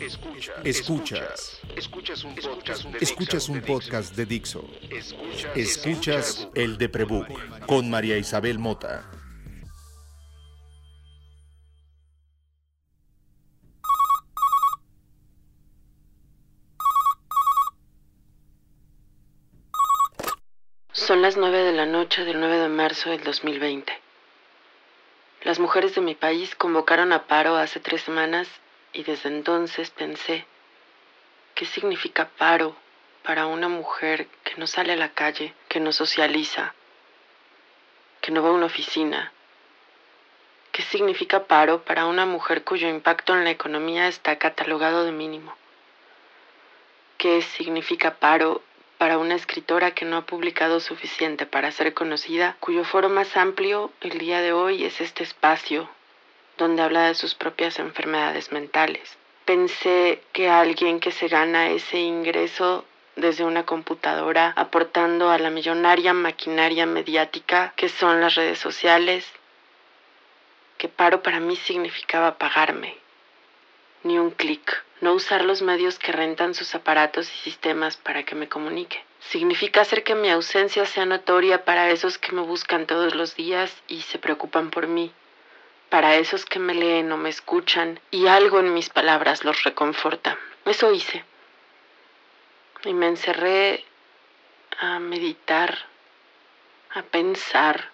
Escuchas. Escuchas. Escuchas un podcast de, Dixo. Escuchas el de Prebook con María Isabel Mota. Son las 9 de la noche del 9 de marzo del 2020. Las mujeres de mi país convocaron a paro hace tres semanas y desde entonces pensé, ¿qué significa paro para una mujer que no sale a la calle, que no socializa, que no va a una oficina? ¿Qué significa paro para una mujer cuyo impacto en la economía está catalogado de mínimo? ¿Qué significa paro para una escritora que no ha publicado suficiente para ser conocida, cuyo foro más amplio el día de hoy es este espacio donde habla de sus propias enfermedades mentales. Pensé que alguien que se gana ese ingreso desde una computadora aportando a la millonaria maquinaria mediática que son las redes sociales, que paro para mí significaba pagarme, ni un clic, no usar los medios que rentan sus aparatos y sistemas para que me comunique. Significa hacer que mi ausencia sea notoria para esos que me buscan todos los días y se preocupan por mí, para esos que me leen o me escuchan y algo en mis palabras los reconforta. Eso hice. Y me encerré a meditar, a pensar,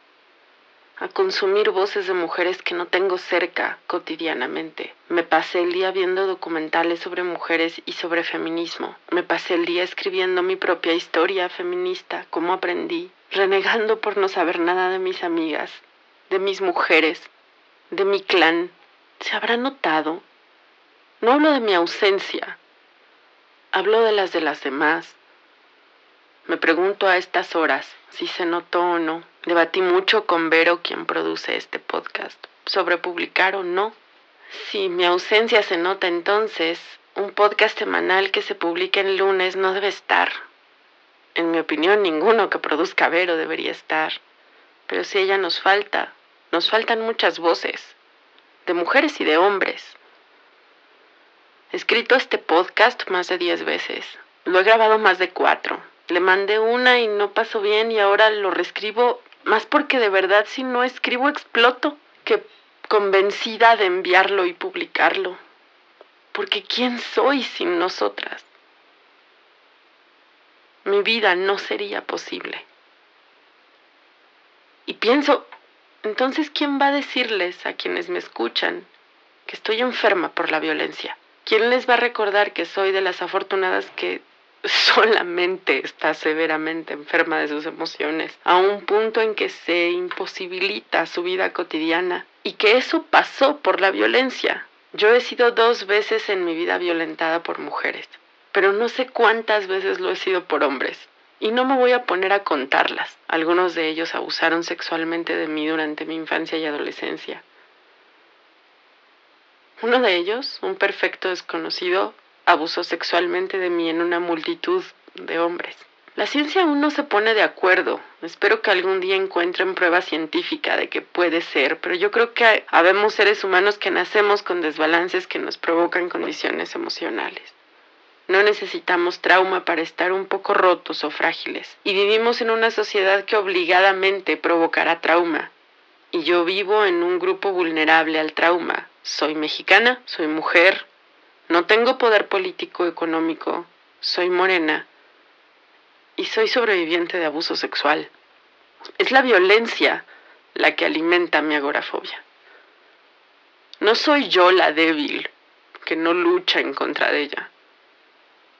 a consumir voces de mujeres que no tengo cerca cotidianamente. Me pasé el día viendo documentales sobre mujeres y sobre feminismo. Me pasé el día escribiendo mi propia historia feminista, cómo aprendí, renegando por no saber nada de mis amigas, de mis mujeres, de mi clan. ¿Se habrá notado? No hablo de mi ausencia, hablo de las de las demás. Me pregunto a estas horas si se notó o no. Debatí mucho con Vero, quien produce este podcast, sobre publicar o no. Si mi ausencia se nota entonces, un podcast semanal que se publique el lunes no debe estar. En mi opinión, ninguno que produzca Vero debería estar. Pero si ella nos falta, nos faltan muchas voces, de mujeres y de hombres. He escrito este podcast más de diez veces. Lo he grabado más de cuatro. Le mandé una y no pasó bien y ahora lo reescribo más porque de verdad si no escribo exploto que convencida de enviarlo y publicarlo. Porque ¿quién soy sin nosotras? Mi vida no sería posible. Y pienso, entonces, ¿quién va a decirles a quienes me escuchan que estoy enferma por la violencia? ¿Quién les va a recordar que soy de las afortunadas que solamente está severamente enferma de sus emociones, a un punto en que se imposibilita su vida cotidiana y que eso pasó por la violencia? Yo he sido dos veces en mi vida violentada por mujeres, pero no sé cuántas veces lo he sido por hombres. Y no me voy a poner a contarlas. Algunos de ellos abusaron sexualmente de mí durante mi infancia y adolescencia. Uno de ellos, un perfecto desconocido, abusó sexualmente de mí en una multitud de hombres. La ciencia aún no se pone de acuerdo. Espero que algún día encuentren prueba científica de que puede ser, pero yo creo que habemos seres humanos que nacemos con desbalances que nos provocan condiciones emocionales. No necesitamos trauma para estar un poco rotos o frágiles. Y vivimos en una sociedad que obligadamente provocará trauma. Y yo vivo en un grupo vulnerable al trauma. Soy mexicana, soy mujer, no tengo poder político económico, soy morena y soy sobreviviente de abuso sexual. Es la violencia la que alimenta mi agorafobia. No soy yo la débil que no lucha en contra de ella.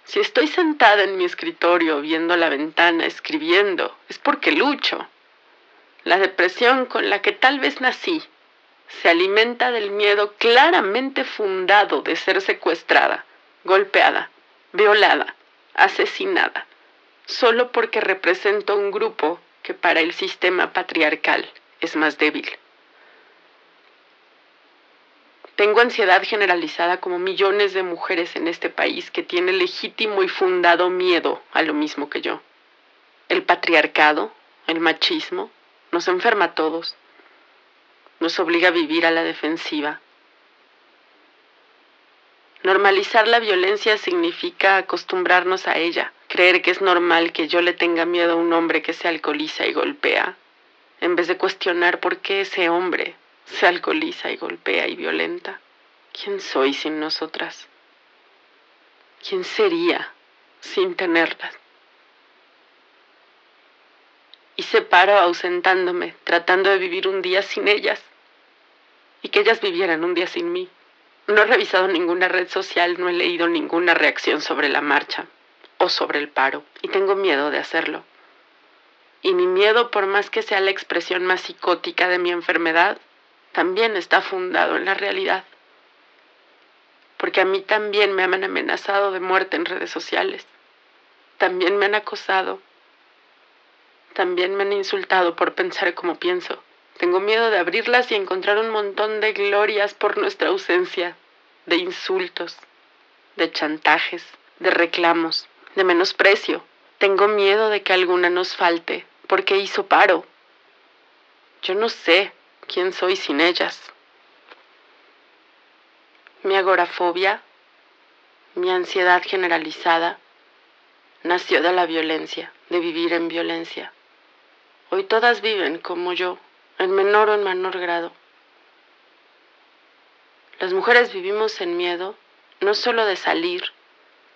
Si estoy sentada en mi escritorio viendo la ventana escribiendo, es porque lucho. La depresión con la que tal vez nací se alimenta del miedo claramente fundado de ser secuestrada, golpeada, violada, asesinada, solo porque represento un grupo que para el sistema patriarcal es más débil. Tengo ansiedad generalizada como millones de mujeres en este país que tiene legítimo y fundado miedo a lo mismo que yo. El patriarcado, el machismo, nos enferma a todos. Nos obliga a vivir a la defensiva. Normalizar la violencia significa acostumbrarnos a ella, creer que es normal que yo le tenga miedo a un hombre que se alcoholiza y golpea, en vez de cuestionar por qué ese hombre se alcoholiza y golpea y violenta. ¿Quién soy sin nosotras? ¿Quién sería sin tenerlas? Y se paro ausentándome, tratando de vivir un día sin ellas y que ellas vivieran un día sin mí. No he revisado ninguna red social, no he leído ninguna reacción sobre la marcha o sobre el paro y tengo miedo de hacerlo. Y mi miedo, por más que sea la expresión más psicótica de mi enfermedad, también está fundado en la realidad. Porque a mí también me han amenazado de muerte en redes sociales. También me han acosado. También me han insultado por pensar como pienso. Tengo miedo de abrirlas y encontrar un montón de glorias por nuestra ausencia, de insultos, de chantajes, de reclamos, de menosprecio. Tengo miedo de que alguna nos falte porque hizo paro. Yo no sé quién soy sin ellas. Mi agorafobia, mi ansiedad generalizada, nació de la violencia, de vivir en violencia. Hoy todas viven como yo, en menor o en menor grado. Las mujeres vivimos en miedo no solo de salir,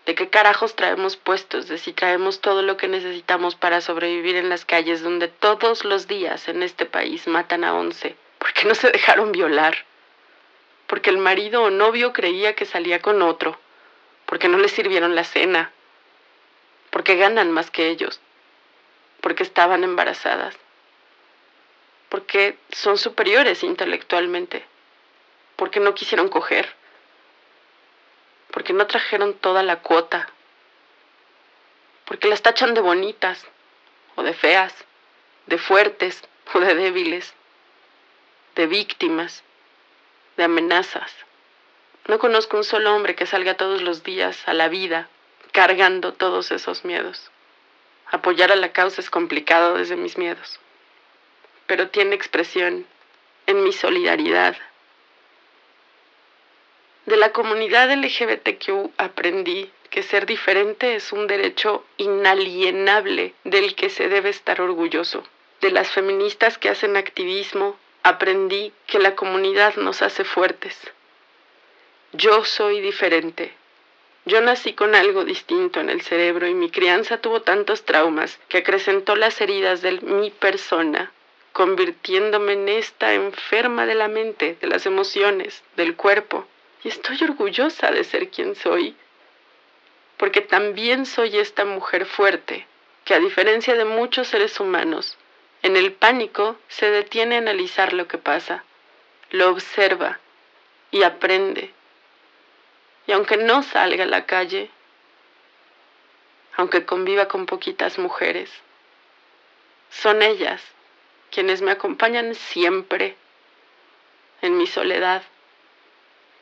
de qué carajos traemos puestos, de si traemos todo lo que necesitamos para sobrevivir en las calles donde todos los días en este país matan a once, porque no se dejaron violar, porque el marido o novio creía que salía con otro, porque no les sirvieron la cena, porque ganan más que ellos, porque estaban embarazadas, porque son superiores intelectualmente, porque no quisieron coger porque no trajeron toda la cuota, porque las tachan de bonitas o de feas, de fuertes o de débiles, de víctimas, de amenazas. No conozco un solo hombre que salga todos los días a la vida cargando todos esos miedos. Apoyar a la causa es complicado desde mis miedos, pero tiene expresión en mi solidaridad de la comunidad LGBTQ aprendí que ser diferente es un derecho inalienable del que se debe estar orgulloso. De las feministas que hacen activismo, aprendí que la comunidad nos hace fuertes. Yo soy diferente. Yo nací con algo distinto en el cerebro y mi crianza tuvo tantos traumas que acrecentó las heridas de mi persona, convirtiéndome en esta enferma de la mente, de las emociones, del cuerpo. Y estoy orgullosa de ser quien soy, porque también soy esta mujer fuerte, que a diferencia de muchos seres humanos, en el pánico se detiene a analizar lo que pasa, lo observa y aprende. Y aunque no salga a la calle, aunque conviva con poquitas mujeres, son ellas quienes me acompañan siempre en mi soledad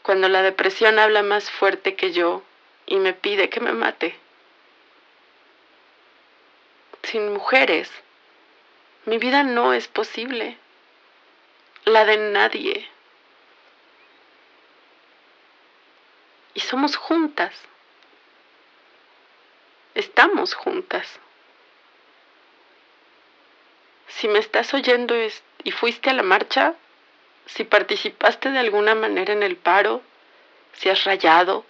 cuando la depresión habla más fuerte que yo y me pide que me mate. Sin mujeres, mi vida no es posible. La de nadie. Y somos juntas. Estamos juntas. Si me estás oyendo y fuiste a la marcha, si participaste de alguna manera en el paro, si has rayado,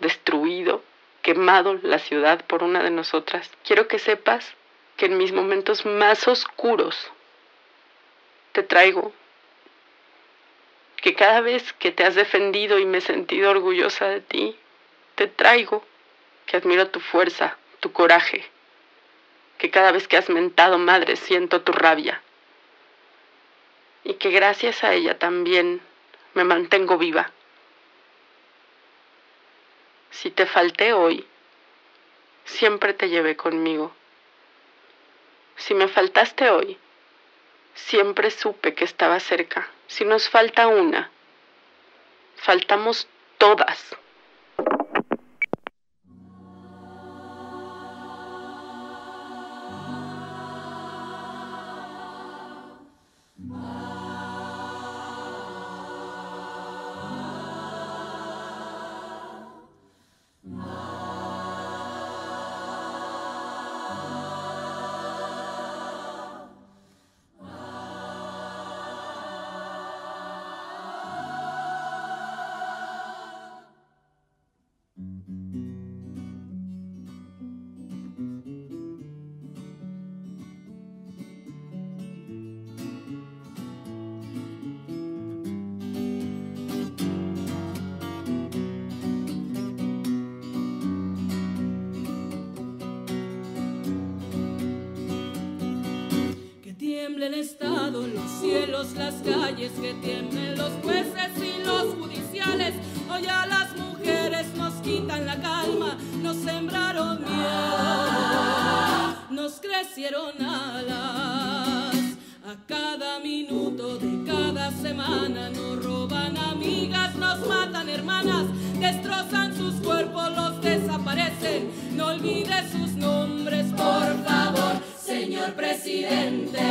destruido, quemado la ciudad por una de nosotras, quiero que sepas que en mis momentos más oscuros te traigo, que cada vez que te has defendido y me he sentido orgullosa de ti, te traigo, que admiro tu fuerza, tu coraje, que cada vez que has mentado madre siento tu rabia y que gracias a ella también me mantengo viva. Si te falté hoy, siempre te llevé conmigo. Si me faltaste hoy, siempre supe que estaba cerca. Si nos falta una, faltamos todas. Tiemblen estado los cielos, las calles, que tiemblen los jueces y los judiciales. Hoy a las mujeres nos quitan la calma, nos sembraron miedo, nos crecieron alas. A cada minuto de cada semana nos roban amigas, nos matan hermanas, destrozan sus cuerpos, los desaparecen. No olvide sus nombres, por favor señor presidente.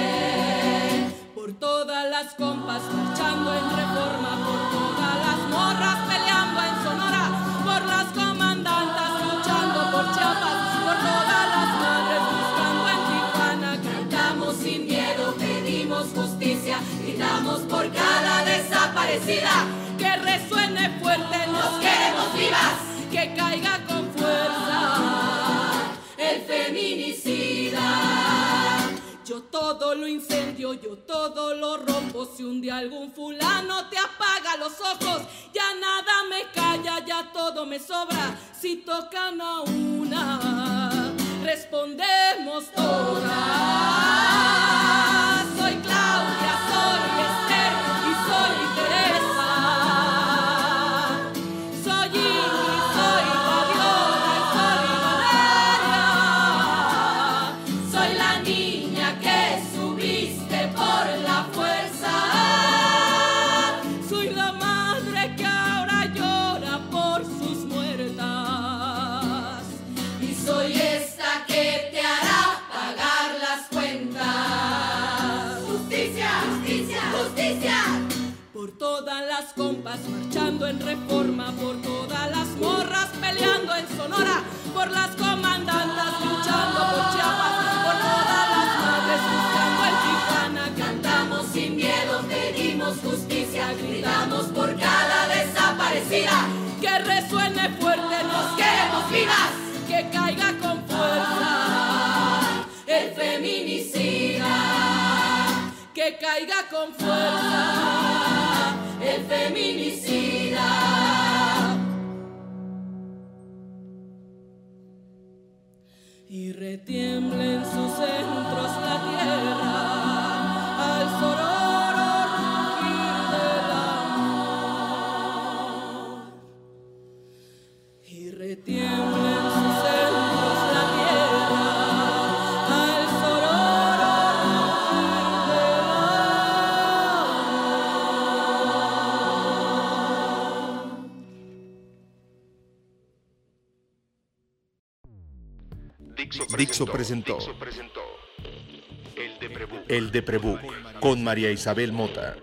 Por todas las compas marchando en reforma, por todas las morras peleando en Sonora, por las comandantas luchando por Chiapas, por todas las madres buscando en Tijuana. Cantamos sin miedo, pedimos justicia, gritamos por cada desaparecida. Rompo. Si un día algún fulano te apaga los ojos, ya nada me calla, ya todo me sobra. Si tocan a una, respondemos todas. En reforma, por todas las morras peleando en Sonora, por las comandantas luchando por Chiapas, por todas las madres buscando en Tijuana. Cantamos sin miedo, pedimos justicia, gritamos por cada desaparecida. Que resuene fuerte, nos queremos vivas, que caiga con fuerza el feminicida, que caiga con fuerza el feminicida. Y retiembla en sus centros Dixo presentó El de Prebook con María Isabel Mota.